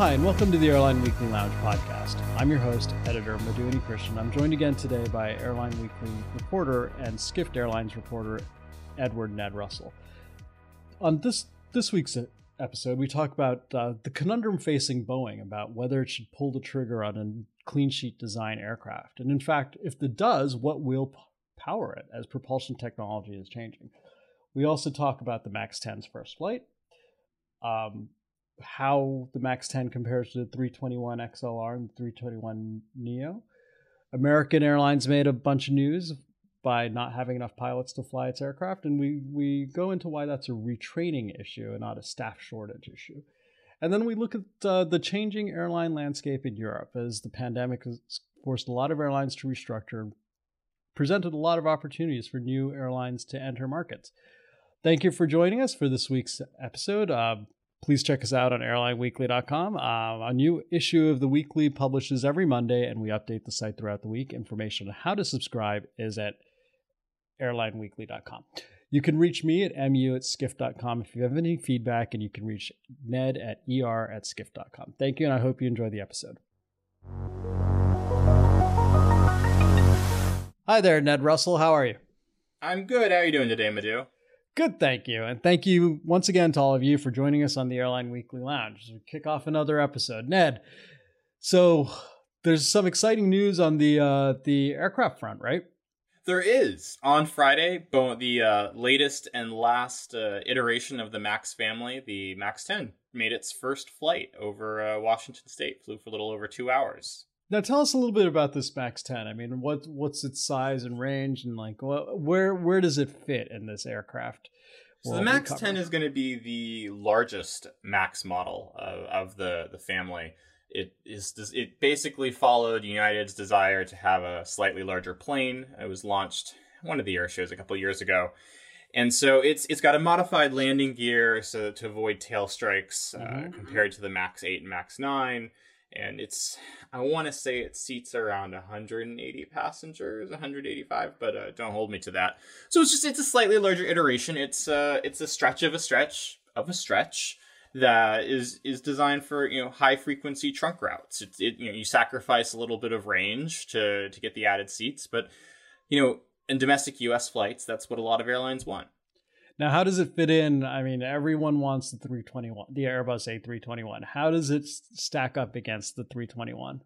Hi, and welcome to the Airline Weekly Lounge podcast. I'm your host, editor Madhu Unnikrishnan. I'm joined again today by Airline Weekly reporter and Skift Airlines reporter Edward Ned Russell. On this this week's episode, we talk about uh, the conundrum facing Boeing about whether it should pull the trigger on a clean sheet design aircraft, and in fact, if it does, what will p- power it as propulsion technology is changing. We also talk about the MAX 10's first flight. Um, how the Max 10 compares to the 321 XLR and the 321 Neo. American Airlines made a bunch of news by not having enough pilots to fly its aircraft, and we we go into why that's a retraining issue and not a staff shortage issue. And then we look at uh, the changing airline landscape in Europe as the pandemic has forced a lot of airlines to restructure, presented a lot of opportunities for new airlines to enter markets. Thank you for joining us for this week's episode. Uh, Please check us out on airlineweekly.com. Uh, a new issue of the weekly publishes every Monday, and we update the site throughout the week. Information on how to subscribe is at airlineweekly.com. You can reach me at mu at skift.com if you have any feedback, and you can reach Ned at er at skift.com. Thank you, and I hope you enjoy the episode. Hi there, Ned Russell. How are you? I'm good. How are you doing today, Madhu? Good, thank you. And thank you once again to all of you for joining us on the Airline Weekly Lounge as we kick off another episode. Ned, so there's some exciting news on the uh, the aircraft front, right? There is. On Friday, the uh, latest and last uh, iteration of the MAX family, the MAX 10, made its first flight over uh, Washington State, flew for a little over two hours. Now tell us a little bit about this Max 10. I mean, what what's its size and range, and like where where does it fit in this aircraft? So the Max 10 is going to be the largest Max model of, of the the family. It is it basically followed United's desire to have a slightly larger plane. It was launched one of the air shows a couple years ago. And so it's it's got a modified landing gear so to avoid tail strikes uh, mm-hmm. compared to the Max 8 and Max 9 and it's I want to say it seats around 180 passengers, 185, but uh, don't hold me to that. So it's just it's a slightly larger iteration. It's uh it's a stretch of a stretch of a stretch that is is designed for you know high frequency trunk routes. It, it you know you sacrifice a little bit of range to to get the added seats, but you know in domestic U.S. flights, that's what a lot of airlines want. Now, how does it fit in? I mean, everyone wants the 321, the Airbus A321. How does it stack up against the 321?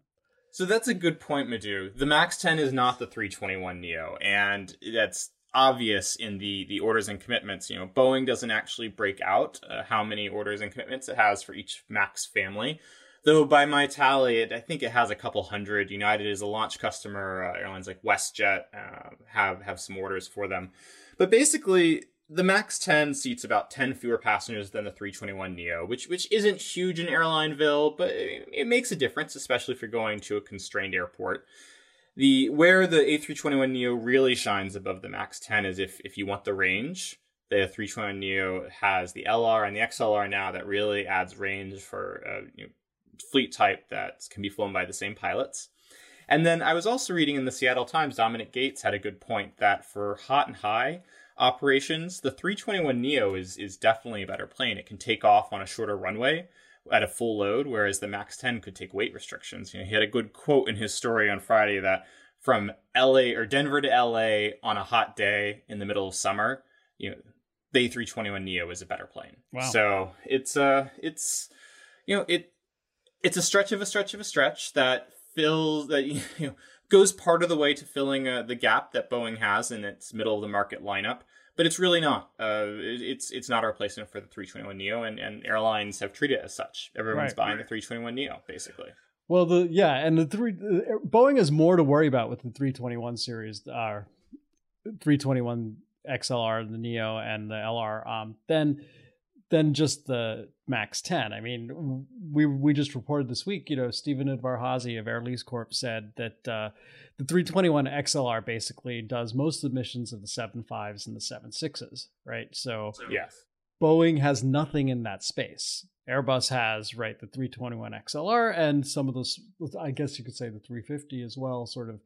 So that's a good point, Madhu. The Max 10 is not the 321 Neo, and that's obvious in the the orders and commitments. You know, Boeing doesn't actually break out uh, how many orders and commitments it has for each Max family. Though by my tally, it, I think it has a couple hundred. United is a launch customer. Uh, airlines like WestJet uh, have have some orders for them. But basically, the Max 10 seats about 10 fewer passengers than the 321 Neo, which which isn't huge in airlineville, but it, it makes a difference, especially if you're going to a constrained airport. The where the A321 Neo really shines above the Max 10 is if if you want the range. The 321 Neo has the LR and the XLR now that really adds range for a you know, fleet type that can be flown by the same pilots. And then I was also reading in the Seattle Times, Dominic Gates had a good point that for hot and high, operations, the 321 Neo is is definitely a better plane. It can take off on a shorter runway at a full load, whereas the Max 10 could take weight restrictions. You know, he had a good quote in his story on Friday that from LA or Denver to LA on a hot day in the middle of summer, you know, the A321 Neo is a better plane. Wow. So it's uh it's you know, it it's a stretch of a stretch of a stretch that fills that you know goes part of the way to filling uh, the gap that Boeing has in its middle of the market lineup. But it's really not. Uh, it, it's it's not a replacement for the 321 Neo, and, and airlines have treated it as such. Everyone's right, buying right. the 321 Neo, basically. Well, the yeah, and the three uh, Boeing has more to worry about with the 321 series, uh, 321 XLR, the Neo, and the LR um, than than just the Max 10. I mean, we we just reported this week, you know, Stephen Udvar-Hazy of Air Lease Corp said that uh, the 321 XLR basically does most of the missions of the 75s and the 76s, right? So yes. Boeing has nothing in that space. Airbus has, right, the 321 XLR and some of those I guess you could say the 350 as well, sort of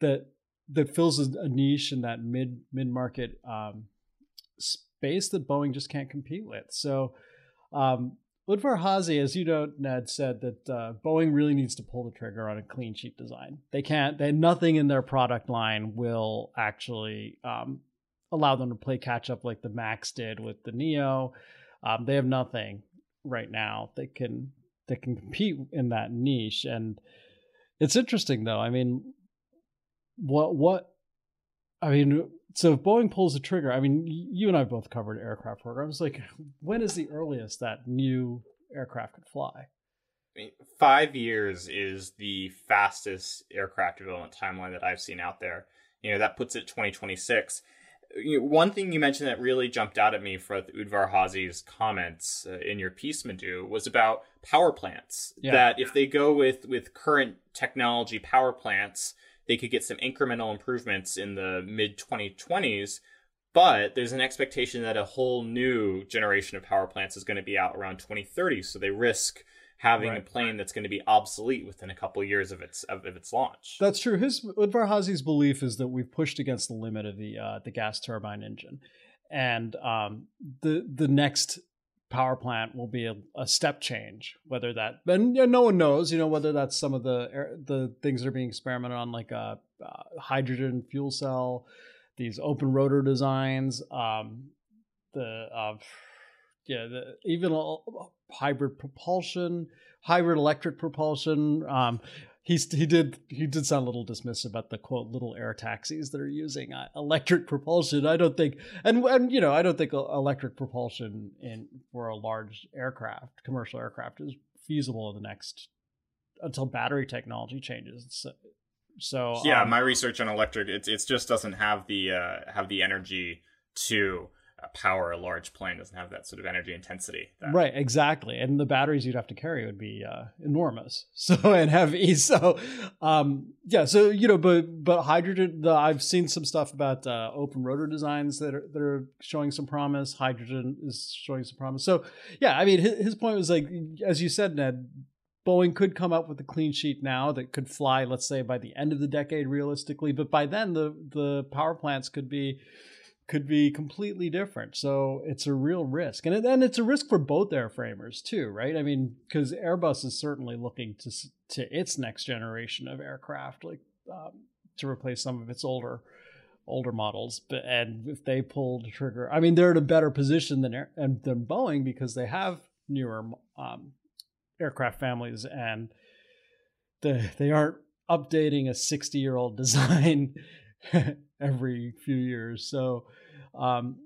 that that fills a, niche in that mid mid market um, space that Boeing just can't compete with. So um, Udvar Hazy, as you know, Ned said that uh, Boeing really needs to pull the trigger on a clean sheet design. They can't. They nothing in their product line will actually um, allow them to play catch up like the Max did with the Neo. Um, they have nothing right now that can that can compete in that niche, and it's interesting though. I mean, what what I mean, so if Boeing pulls the trigger, I mean, you and I both covered aircraft programs. Like, when is the earliest that new aircraft could fly? I mean, five years is the fastest aircraft development timeline that I've seen out there. You know, that puts it 2026. You know, one thing you mentioned that really jumped out at me for Udvar Hazy's comments uh, in your piece, Madhu, was about power plants. Yeah. That if they go with with current technology power plants, they could get some incremental improvements in the mid 2020s but there's an expectation that a whole new generation of power plants is going to be out around 2030 so they risk having right. a plane that's going to be obsolete within a couple of years of its of, of its launch. That's true. His Udvar Hazy's belief is that we've pushed against the limit of the uh, the gas turbine engine. And um, the the next power plant will be a, a, step change. Whether that, and you know, no one knows, you know, whether that's some of the air, the things that are being experimented on, like a, a hydrogen fuel cell, these open rotor designs, um, the uh, yeah, the, even hybrid propulsion, hybrid electric propulsion. Um, he's he did he did sound a little dismissive about the quote little air taxis that are using uh, electric propulsion. I don't think and and you know I don't think electric propulsion in for a large aircraft, commercial aircraft, is feasible in the next until battery technology changes. So, so yeah, um, my research on electric it it just doesn't have the uh, have the energy to power a large plane doesn't have that sort of energy intensity that... right exactly. And the batteries you'd have to carry would be uh, enormous. So and heavy. So um, yeah so you know but but hydrogen the, i've seen some stuff about uh, open rotor designs that are that are showing some promise. Hydrogen is showing some promise. So yeah i mean his, his point was like as you said ned Boeing could come up with a clean sheet now that could fly, let's say, by the end of the decade, realistically. But by then, the the power plants could be could be completely different. So it's a real risk, and then it's a risk for both airframers too, right? I mean, because Airbus is certainly looking to to its next generation of aircraft, like um, to replace some of its older older models. But and if they pull the trigger, I mean, they're in a better position than and than Boeing because they have newer um, aircraft families and the, they aren't updating a 60 year old design every few years. So, um,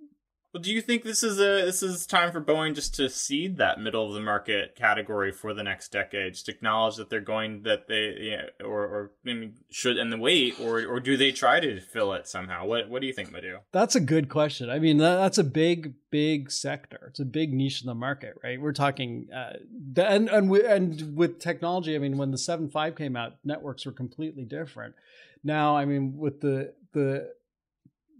well, do you think this is a this is time for Boeing just to seed that middle of the market category for the next decade, just acknowledge that they're going that they yeah, or or I mean, should and the wait, or or do they try to fill it somehow? What what do you think, Madhu? That's a good question. I mean, that, that's a big big sector. It's a big niche in the market, right? We're talking uh, and and we, and with technology. I mean, when the seven five came out, networks were completely different. Now, I mean, with the the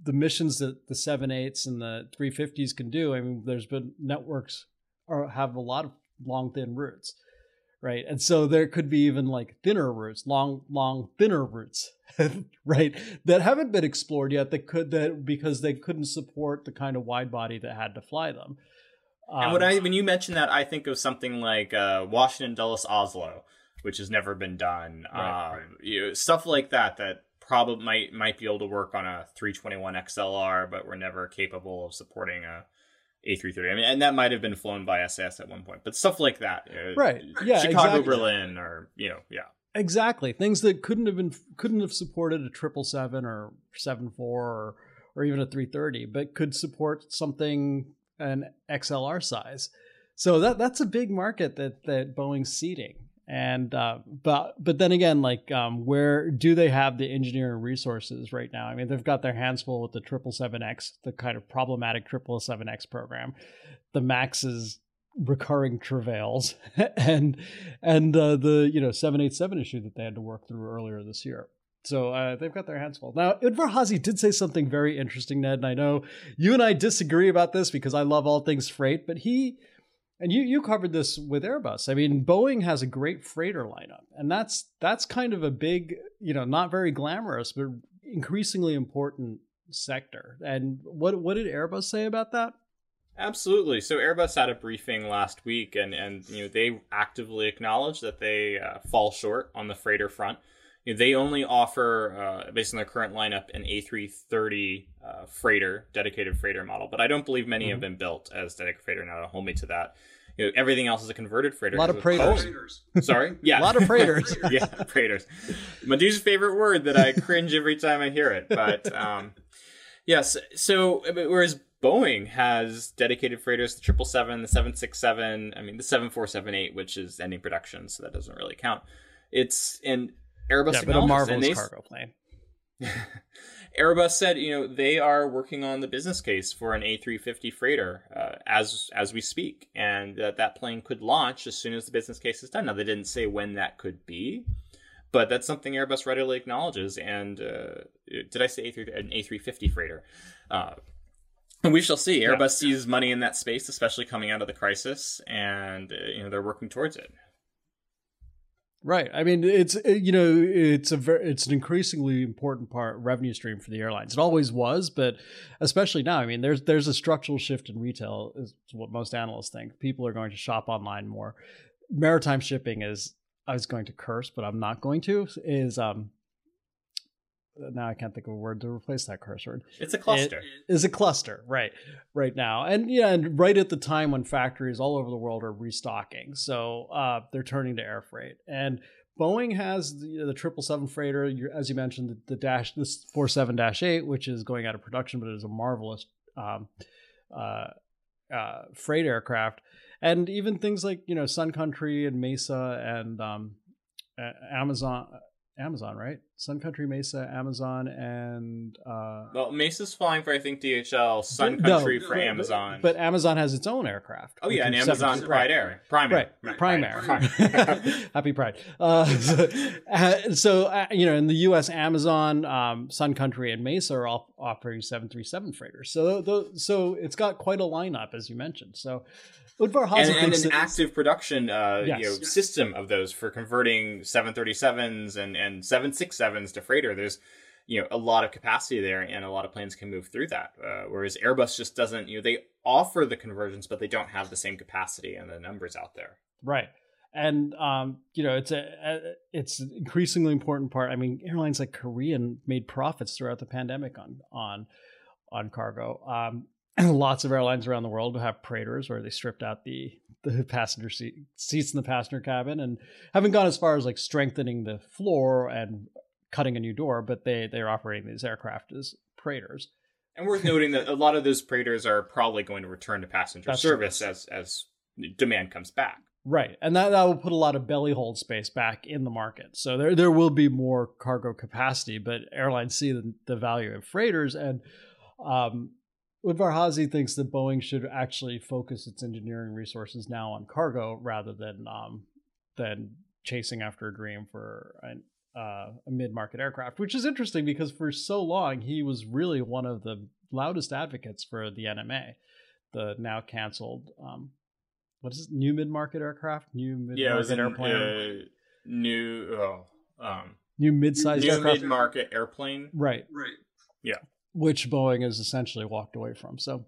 the missions that the seven eights and the three fifties can do. I mean, there's been networks are have a lot of long thin routes, right? And so there could be even like thinner routes, long long thinner routes, right? That haven't been explored yet. That could that because they couldn't support the kind of wide body that had to fly them. Um, and when I when you mention that, I think of something like uh, Washington Dulles Oslo, which has never been done. Right, um, right. You stuff like that that probably might might be able to work on a 321 XLR, but we're never capable of supporting a A330. I mean, and that might have been flown by SAS at one point, but stuff like that, uh, right? Yeah, Chicago, exactly. Berlin, or you know, yeah, exactly. Things that couldn't have been couldn't have supported a triple seven or seven four or or even a 330, but could support something an XLR size. So that that's a big market that that Boeing's seeding and uh, but but then again like um, where do they have the engineering resources right now? I mean they've got their hands full with the 777x the kind of problematic 777x program. The max's recurring travails and and uh, the you know 787 issue that they had to work through earlier this year. So uh, they've got their hands full. Now, Hazy did say something very interesting, Ned, and I know you and I disagree about this because I love all things freight, but he and you you covered this with Airbus. I mean, Boeing has a great freighter lineup, and that's that's kind of a big, you know, not very glamorous, but increasingly important sector. And what what did Airbus say about that? Absolutely. So Airbus had a briefing last week, and and you know they actively acknowledge that they uh, fall short on the freighter front. You know, they only offer, uh, based on their current lineup, an A330 uh, freighter, dedicated freighter model. But I don't believe many mm-hmm. have been built as dedicated freighter. Now, hold me to that. You know, everything else is a converted freighter. A lot of freighters. Sorry, yeah, a lot of freighters. yeah, freighters. Madhu's favorite word that I cringe every time I hear it. But um, yes, so whereas Boeing has dedicated freighters, the triple seven, the seven six seven. I mean, the seven four seven eight, which is ending production, so that doesn't really count. It's and Airbus, yeah, but a marvelous they, cargo plane. Airbus said, you know, they are working on the business case for an A350 freighter uh, as as we speak, and that that plane could launch as soon as the business case is done. Now, they didn't say when that could be, but that's something Airbus readily acknowledges. And uh, did I say A3 an A350 freighter? Uh, we shall see. Airbus yeah. sees money in that space, especially coming out of the crisis, and uh, you know they're working towards it. Right. I mean, it's uh, you know, it's a very, it's an increasingly important part revenue stream for the airlines. It always was, but especially now. I mean, there's there's a structural shift in retail, is what most analysts think. People are going to shop online more. Maritime shipping is. I was going to curse, but I'm not going to. Is um now I can't think of a word to replace that curse word. It's a cluster. It is a cluster, right? Right now, and yeah, and right at the time when factories all over the world are restocking, so uh, they're turning to air freight. And Boeing has the, triple seven freighter, as you mentioned, the, the dash this four seven dash eight, which is going out of production, but it is a marvelous um, uh, uh, freight aircraft, and even things like you know Sun Country and Mesa and um, Amazon Amazon, right? Sun Country, Mesa, Amazon, and uh, well, Mesa's flying for I think DHL, Sun Country no, for but, Amazon. But, Amazon has its own aircraft. Oh yeah, and Amazon Pride Air, Prime Air, right? Prime Air. Happy Pride. Uh, so, uh, so uh, you know, in the U.S., Amazon, um, Sun Country, and Mesa are all operating 737 freighters. So, the, so it's got quite a lineup, as you mentioned. So Udvar and, and, an that, active production uh, yes. you know, system of those for converting 737s and, and 767s to freighter. There's you know a lot of capacity there, and a lot of planes can move through that. Uh, whereas Airbus just doesn't. You know, they offer the conversions, but they don't have the same capacity and the numbers out there. Right. And um, you know, it's a, a it's an increasingly important part. I mean, airlines like Korean made profits throughout the pandemic on on on cargo. Um, lots of airlines around the world have preighters where they stripped out the the passenger seat, seats in the passenger cabin and haven't gone as far as like strengthening the floor and cutting a new door, but they they're operating these aircraft as preighters. And worth noting that a lot of those preighters are probably going to return to passenger That's service true. as as demand comes back. Right, and that, that will put a lot of belly hold space back in the market. So there there will be more cargo capacity, but airlines see the, the value of freighters and um, Udvar-Hazy thinks that Boeing should actually focus its engineering resources now on cargo rather than um, than chasing after a dream for an, uh, a mid-market aircraft, which is interesting because for so long he was really one of the loudest advocates for the NMA, the now canceled um, what is it, new mid-market aircraft, new mid-market yeah, it was an, airplane, uh, new oh, um, new mid-sized new aircraft. mid-market airplane, right, right, yeah which Boeing has essentially walked away from. So,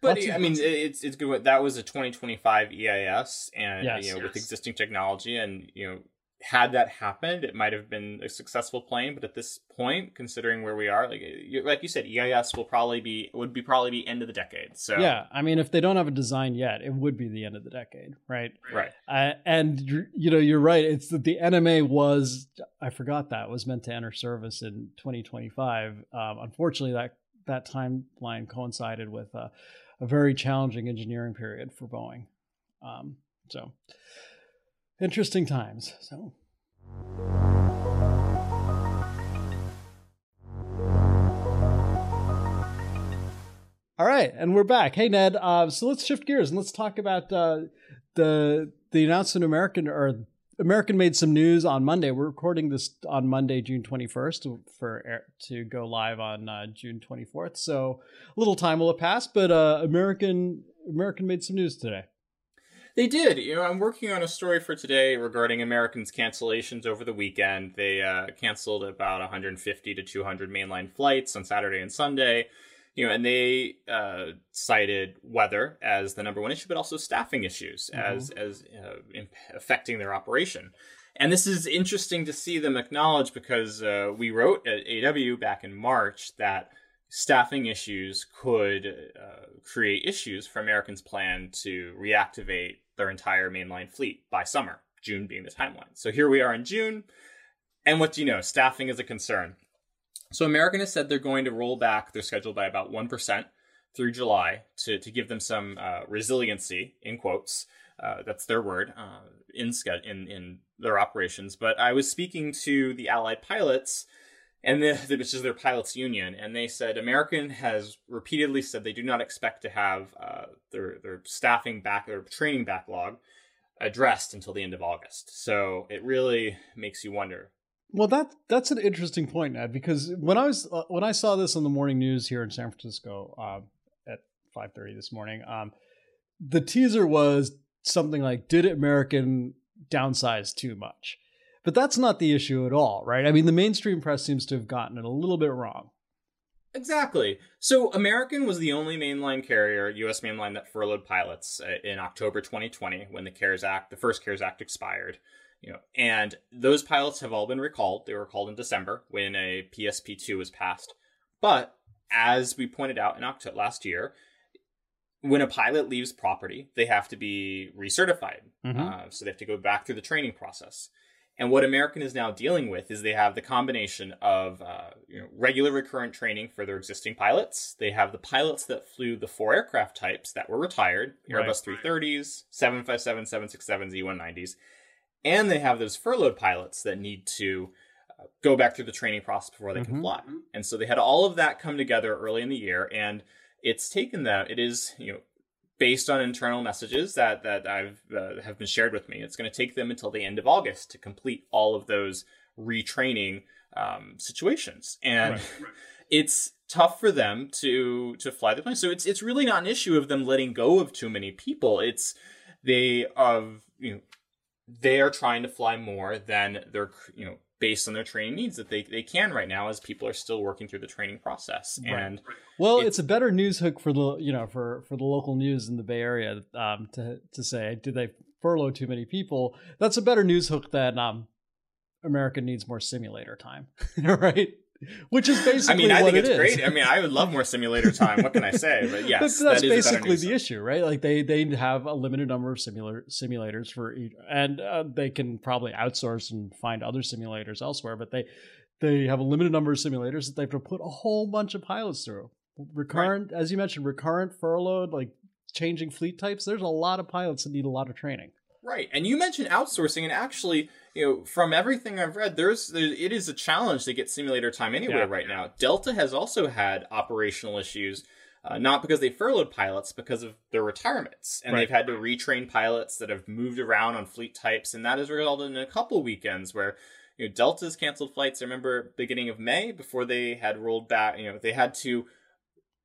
but I mean, it's it's good. That was a 2025 EIS, and yes, you know, yes. with existing technology, and you know, had that happened, it might have been a successful plane. But at this point, considering where we are, like like you said, EIS will probably be would be probably be end of the decade. So yeah, I mean, if they don't have a design yet, it would be the end of the decade, right? Right. Uh, and you know, you're right. It's that the NMA was I forgot that was meant to enter service in 2025. Um, unfortunately, that that timeline coincided with a very challenging engineering period for Boeing. Um, so interesting times. So. All right, and we're back. Hey Ned, uh, so let's shift gears and let's talk about uh, the the announcement American or American made some news on Monday. We're recording this on Monday, June 21st, for to go live on uh, June 24th. So a little time will have passed, but uh, American American made some news today. They did. You know, I'm working on a story for today regarding Americans' cancellations over the weekend. They uh, canceled about 150 to 200 mainline flights on Saturday and Sunday. you know, and they uh, cited weather as the number one issue, but also staffing issues mm-hmm. as as uh, affecting their operation. And this is interesting to see them acknowledge because uh, we wrote at AW back in March that staffing issues could uh, create issues for Americans' plan to reactivate their entire mainline fleet by summer, June being the timeline. So here we are in June. And what do you know? Staffing is a concern. So American has said they're going to roll back their schedule by about 1% through July to, to give them some uh, resiliency, in quotes. Uh, that's their word uh, in, in in their operations. But I was speaking to the Allied pilots, and the, which is their pilots union, and they said American has repeatedly said they do not expect to have uh, their their staffing back their training backlog addressed until the end of August. So it really makes you wonder well, that that's an interesting point, Ned, because when I was uh, when I saw this on the morning news here in San Francisco uh, at five thirty this morning, um, the teaser was something like, "Did American downsize too much?" But that's not the issue at all, right? I mean, the mainstream press seems to have gotten it a little bit wrong. Exactly. So American was the only mainline carrier, U.S. mainline, that furloughed pilots uh, in October 2020 when the CARES Act, the first CARES Act, expired you know, and those pilots have all been recalled. They were called in December when a PSP two was passed. But as we pointed out in October last year, when a pilot leaves property, they have to be recertified. Mm-hmm. Uh, so they have to go back through the training process. And what American is now dealing with is they have the combination of uh, you know, regular recurrent training for their existing pilots. They have the pilots that flew the four aircraft types that were retired Airbus right. 330s, 757, 767s, E190s and they have those furloughed pilots that need to uh, go back through the training process before they mm-hmm. can fly. And so they had all of that come together early in the year, and it's taken them. It is you know based on internal messages that that I've uh, have been shared with me. It's going to take them until the end of August to complete all of those retraining um, situations, and right, right. it's tough for them to to fly the plane. So it's it's really not an issue of them letting go of too many people. It's they of you know they are trying to fly more than their you know based on their training needs that they, they can right now as people are still working through the training process. And well it's, it's, a better news hook for the you know for for the local news in the bay area um to to say did they furlough too many people? That's a better news hook than um america needs more simulator time right which is basically. I mean, I think it's it great. I mean, I would love more simulator time. What can I say? But yes, that's, that's that basically the issue, right? Like they they have a limited number of simulator simulators for each, and uh, they can probably outsource and find other simulators elsewhere. But they they have a limited number of simulators that they have to put a whole bunch of pilots through. Recurrent, right. as you mentioned, recurrent furloughed, like changing fleet types. There's a lot of pilots that need a lot of training. Right, and you mentioned outsourcing, and actually you know, from everything I've read, there's there, it is a challenge to get simulator time anywhere yeah. right now. Delta has also had operational issues, uh, not because they furloughed pilots, because of their retirements, and right. they've had to retrain pilots that have moved around on fleet types, and that has resulted in a couple weekends where you know Delta's canceled flights. I remember beginning of May before they had rolled back. You know, they had to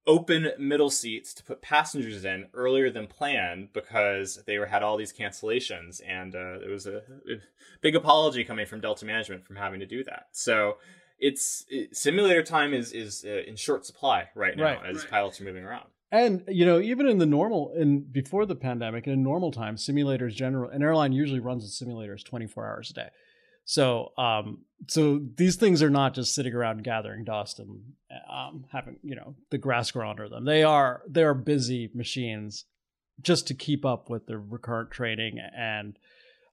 open middle seats to put passengers in earlier than planned because they were, had all these cancellations and uh, there was a, a, big apology coming from delta management from having to do that. So it's it, simulator time is is uh, in short supply right now right, as right. pilots are moving around. And you know even in the normal in before the pandemic in normal time simulators general an airline usually runs its simulators 24 hours a day so, um, so these things are not just sitting around gathering dust and um, having you know the grass grow under them. They are they are busy machines just to keep up with the recurrent training and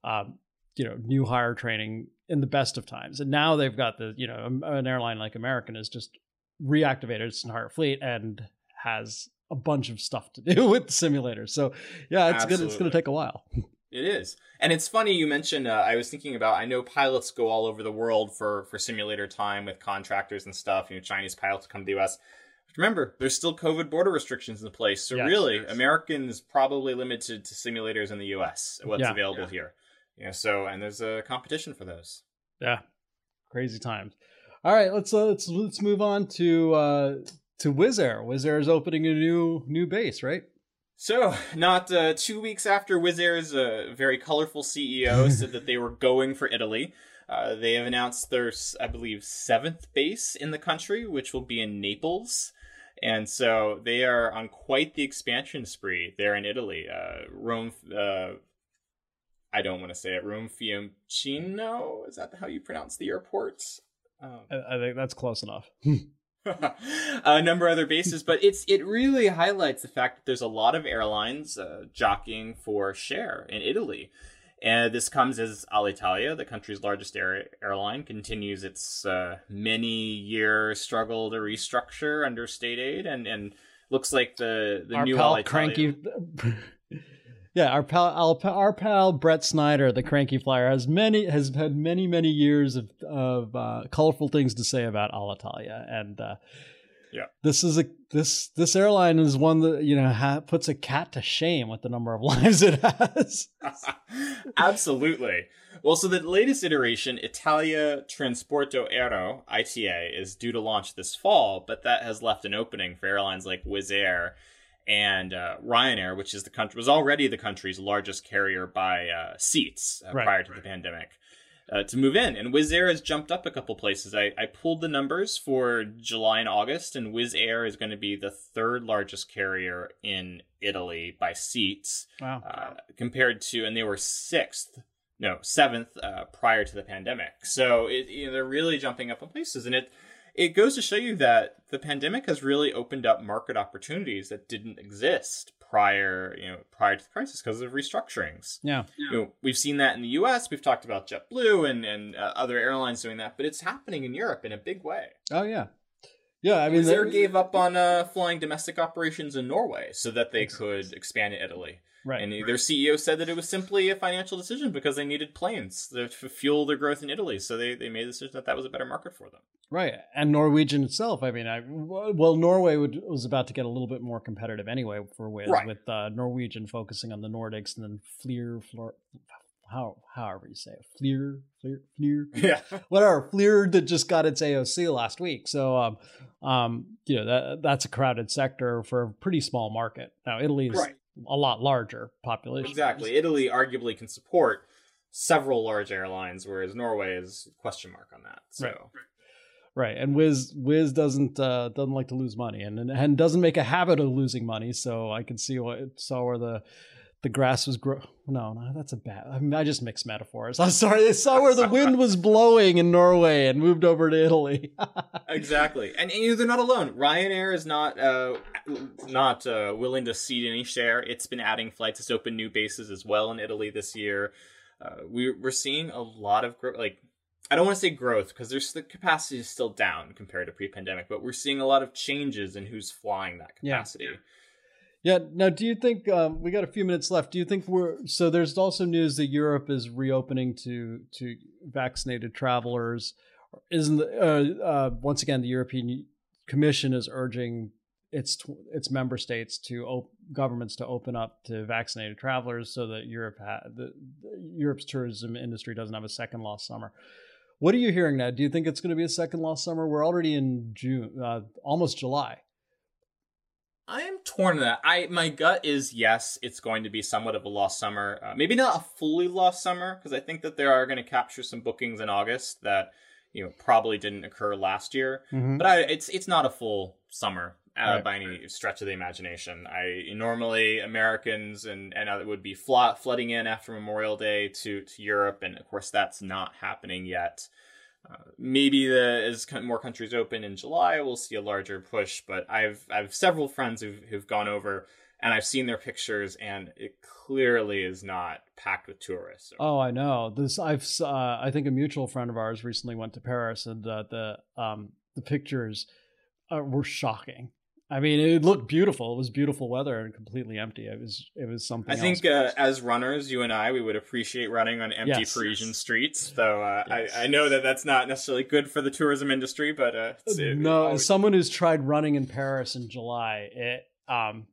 um, you know new hire training in the best of times. And now they've got the you know an airline like American has just reactivated its entire fleet and has a bunch of stuff to do with the simulators. So yeah, it's Absolutely. gonna it's gonna take a while. It is, and it's funny you mentioned. Uh, I was thinking about. I know pilots go all over the world for for simulator time with contractors and stuff. You know, Chinese pilots come to the U.S. Remember, there's still COVID border restrictions in place, so yes, really, yes. Americans probably limited to simulators in the U.S. What's yeah, available yeah. here. You know, so and there's a competition for those. Yeah, crazy times. All right, let's uh, let's let's move on to uh, to Wizz Air. Wizz Air is opening a new new base, right? So, not uh, two weeks after Wizz Air's uh, very colorful CEO said that they were going for Italy, uh, they have announced their, I believe, seventh base in the country, which will be in Naples. And so they are on quite the expansion spree there in Italy. Uh, Rome, uh, I don't want to say it, Rome Fiumicino. Is that how you pronounce the airport? Um, I, I think that's close enough. a number of other bases, but it's it really highlights the fact that there's a lot of airlines uh, jockeying for share in Italy. And this comes as Alitalia, the country's largest air- airline, continues its uh, many-year struggle to restructure under state aid, and, and looks like the the our new pal Alitalia. cranky. yeah, our pal, our pal Brett Snyder, the cranky flyer, has many has had many many years of of uh, colorful things to say about Alitalia, and uh, yeah, this is a this this airline is one that you know ha- puts a cat to shame with the number of lives it has. Absolutely. Well, so the latest iteration, Italia Trasporto Aereo (ITA), is due to launch this fall, but that has left an opening for airlines like Wizz Air and uh, Ryanair, which is the country was already the country's largest carrier by uh, seats uh, right, prior to right. the pandemic uh, to move in. And Wizz Air has jumped up a couple places. I, I pulled the numbers for July and August, and Wizz Air is going to be the third largest carrier in Italy by seats. Wow. Uh, compared to, and they were sixth, no, seventh uh, prior to the pandemic. So it, you know, they're really jumping up in places. And it, it goes to show you that the pandemic has really opened up market opportunities that didn't exist prior, you know, prior to the crisis because of restructurings. Yeah. You know, we've seen that in the U.S. We've talked about JetBlue and and uh, other airlines doing that, but it's happening in Europe in a big way. Oh yeah. Yeah, I mean, Wizz Air gave up on uh, flying domestic operations in Norway so that they could expand in Italy. Right. And their CEO said that it was simply a financial decision because they needed planes to fuel their growth in Italy. So they, they made the decision that that was a better market for them. Right. And Norwegian itself, I mean, I, well, Norway would, was about to get a little bit more competitive anyway for Wizz, Right. with uh, Norwegian focusing on the Nordics and then Fleer, how, however you say it, Fleer, Fleer, Fleer, Yeah. whatever, Fleer that just got its AOC last week. So, um, um, you know, that that's a crowded sector for a pretty small market. Now, Italy's Right. A lot larger population. Exactly. Italy arguably can support several large airlines, whereas Norway is question mark on that. So Right. Right, and Wizz Wizz doesn't uh, doesn't like to lose money, and and doesn't make a habit of losing money. So I can see what saw where the the grass was grow. No, no, that's a bad. I mean, I just mixed metaphors. I'm sorry. They saw where the wind was blowing in Norway and moved over to Italy. exactly, and, and they're not alone. Ryanair is not uh, not uh, willing to cede any share. It's been adding flights. It's opened new bases as well in Italy this year. Uh, we, we're seeing a lot of growth. Like I don't want to say growth because there's the capacity is still down compared to pre-pandemic, but we're seeing a lot of changes in who's flying that capacity. Yeah. Now, do you think um, we got a few minutes left? Do you think we're so? There's also news that Europe is reopening to to vaccinated travelers. Isn't the, uh, uh, once again the European Commission is urging its its member states to op- governments to open up to vaccinated travelers so that Europe ha- the, the Europe's tourism industry doesn't have a second lost summer. What are you hearing now? Do you think it's going to be a second lost summer? We're already in June, uh, almost July. I am torn on that. I my gut is yes, it's going to be somewhat of a lost summer. Uh, maybe not a fully lost summer because I think that they are going to capture some bookings in August that you know probably didn't occur last year. Mm-hmm. But I, it's it's not a full summer uh, Right. by any stretch of the imagination. I normally Americans and and uh, would be flo- flooding in after Memorial Day to to Europe, and of course that's not happening yet. Maybe the as more countries open in July, we'll see a larger push. But I've I've several friends who've who've gone over, and I've seen their pictures, and it clearly is not packed with tourists. Oh, I know. This I've uh, I think a mutual friend of ours recently went to Paris, and uh, the um the pictures uh, were shocking. I mean, it looked beautiful. It was beautiful weather and completely empty. It was it was something. I think else. uh, as runners, you and I, we would appreciate running on empty Yes. Parisian streets. So uh, Yes. I, I know that that's not necessarily good for the tourism industry, but uh, it's, it- no, always- as someone who's tried running in Paris in July, it um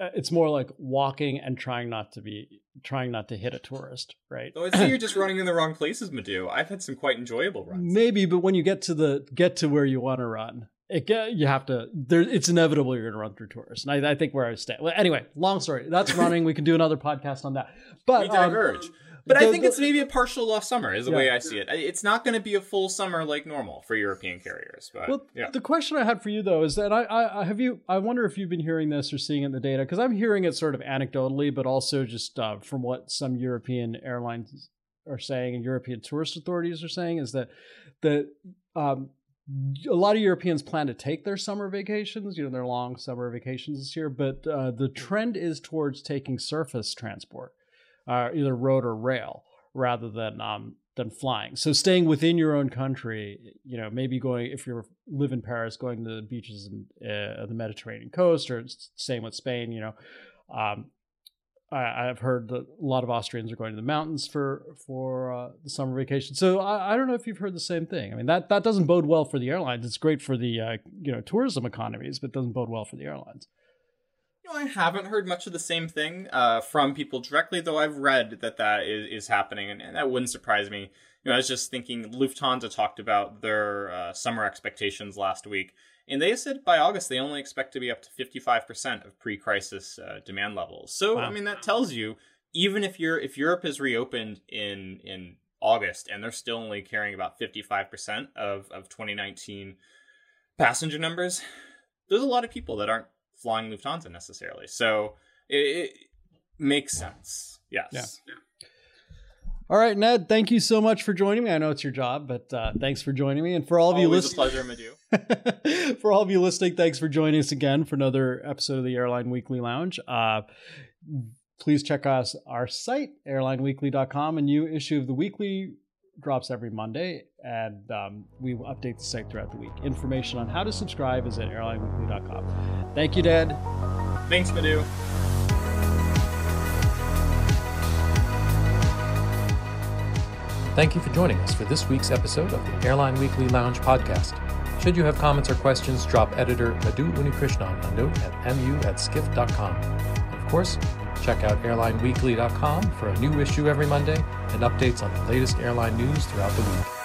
uh, it's more like walking and trying not to be trying not to hit a tourist, right? So I see you're just running in the wrong places, Madhu. I've had some quite enjoyable runs. Maybe, but when you get to the get to where you want to run, it you have to. There, it's inevitable you're going to run through tourists, and I, I think where I stay. Well, anyway, long story. That's running. we can do another podcast on that. But we um, diverge. But the, I think the, it's maybe a partial lost summer, is the yeah. way I see it. It's not going to be a full summer like normal for European carriers. But well, yeah. the question I had for you though is that I, I have you. I wonder if you've been hearing this or seeing it in the data because I'm hearing it sort of anecdotally, but also just uh, from what some European airlines are saying and European tourist authorities are saying is that that um, a lot of Europeans plan to take their summer vacations, you know, their long summer vacations this year, but uh, the trend is towards taking surface transport, uh, either road or rail, rather than um, than flying. So staying within your own country, you know, maybe going if you live in Paris, going to the beaches in uh, the Mediterranean coast, or same with Spain, you know, um, I, have heard that a lot of Austrians are going to the mountains for for uh, the summer vacation. So I, I, don't know if you've heard the same thing. I mean that that doesn't bode well for the airlines. It's great for the uh, you know tourism economies, but doesn't bode well for the airlines. You know, I haven't heard much of the same thing uh, from people directly, though I've read that that is, is happening, and, and that wouldn't surprise me. You know, I was just thinking Lufthansa talked about their uh, summer expectations last week and they said by August they only expect to be up to 55% of pre-crisis uh, demand levels. So wow. I mean that tells you even if you're if Europe is reopened in in August and they're still only carrying about 55% of of 2019 passenger numbers, there's a lot of people that aren't flying Lufthansa necessarily. So it, it makes sense. Yes. Yeah. All right, Ned, thank you so much for joining me. I know it's your job, but uh, thanks for joining me. And for all of Always you listening, pleasure, for all of you listening, thanks for joining us again for another episode of the Airline Weekly Lounge. Uh, please check us our site, airlineweekly.com. A new issue of the weekly drops every Monday, and um, we will update the site throughout the week. Information on how to subscribe is at airlineweekly.com. Thank you, Ned. Thanks, Madhu. Thank you for joining us for this week's episode of the Airline Weekly Lounge podcast. Should you have comments or questions, drop editor Madhu Unnikrishnan a note at mu at skift.com. And of course, check out airlineweekly.com for a new issue every Monday and updates on the latest airline news throughout the week.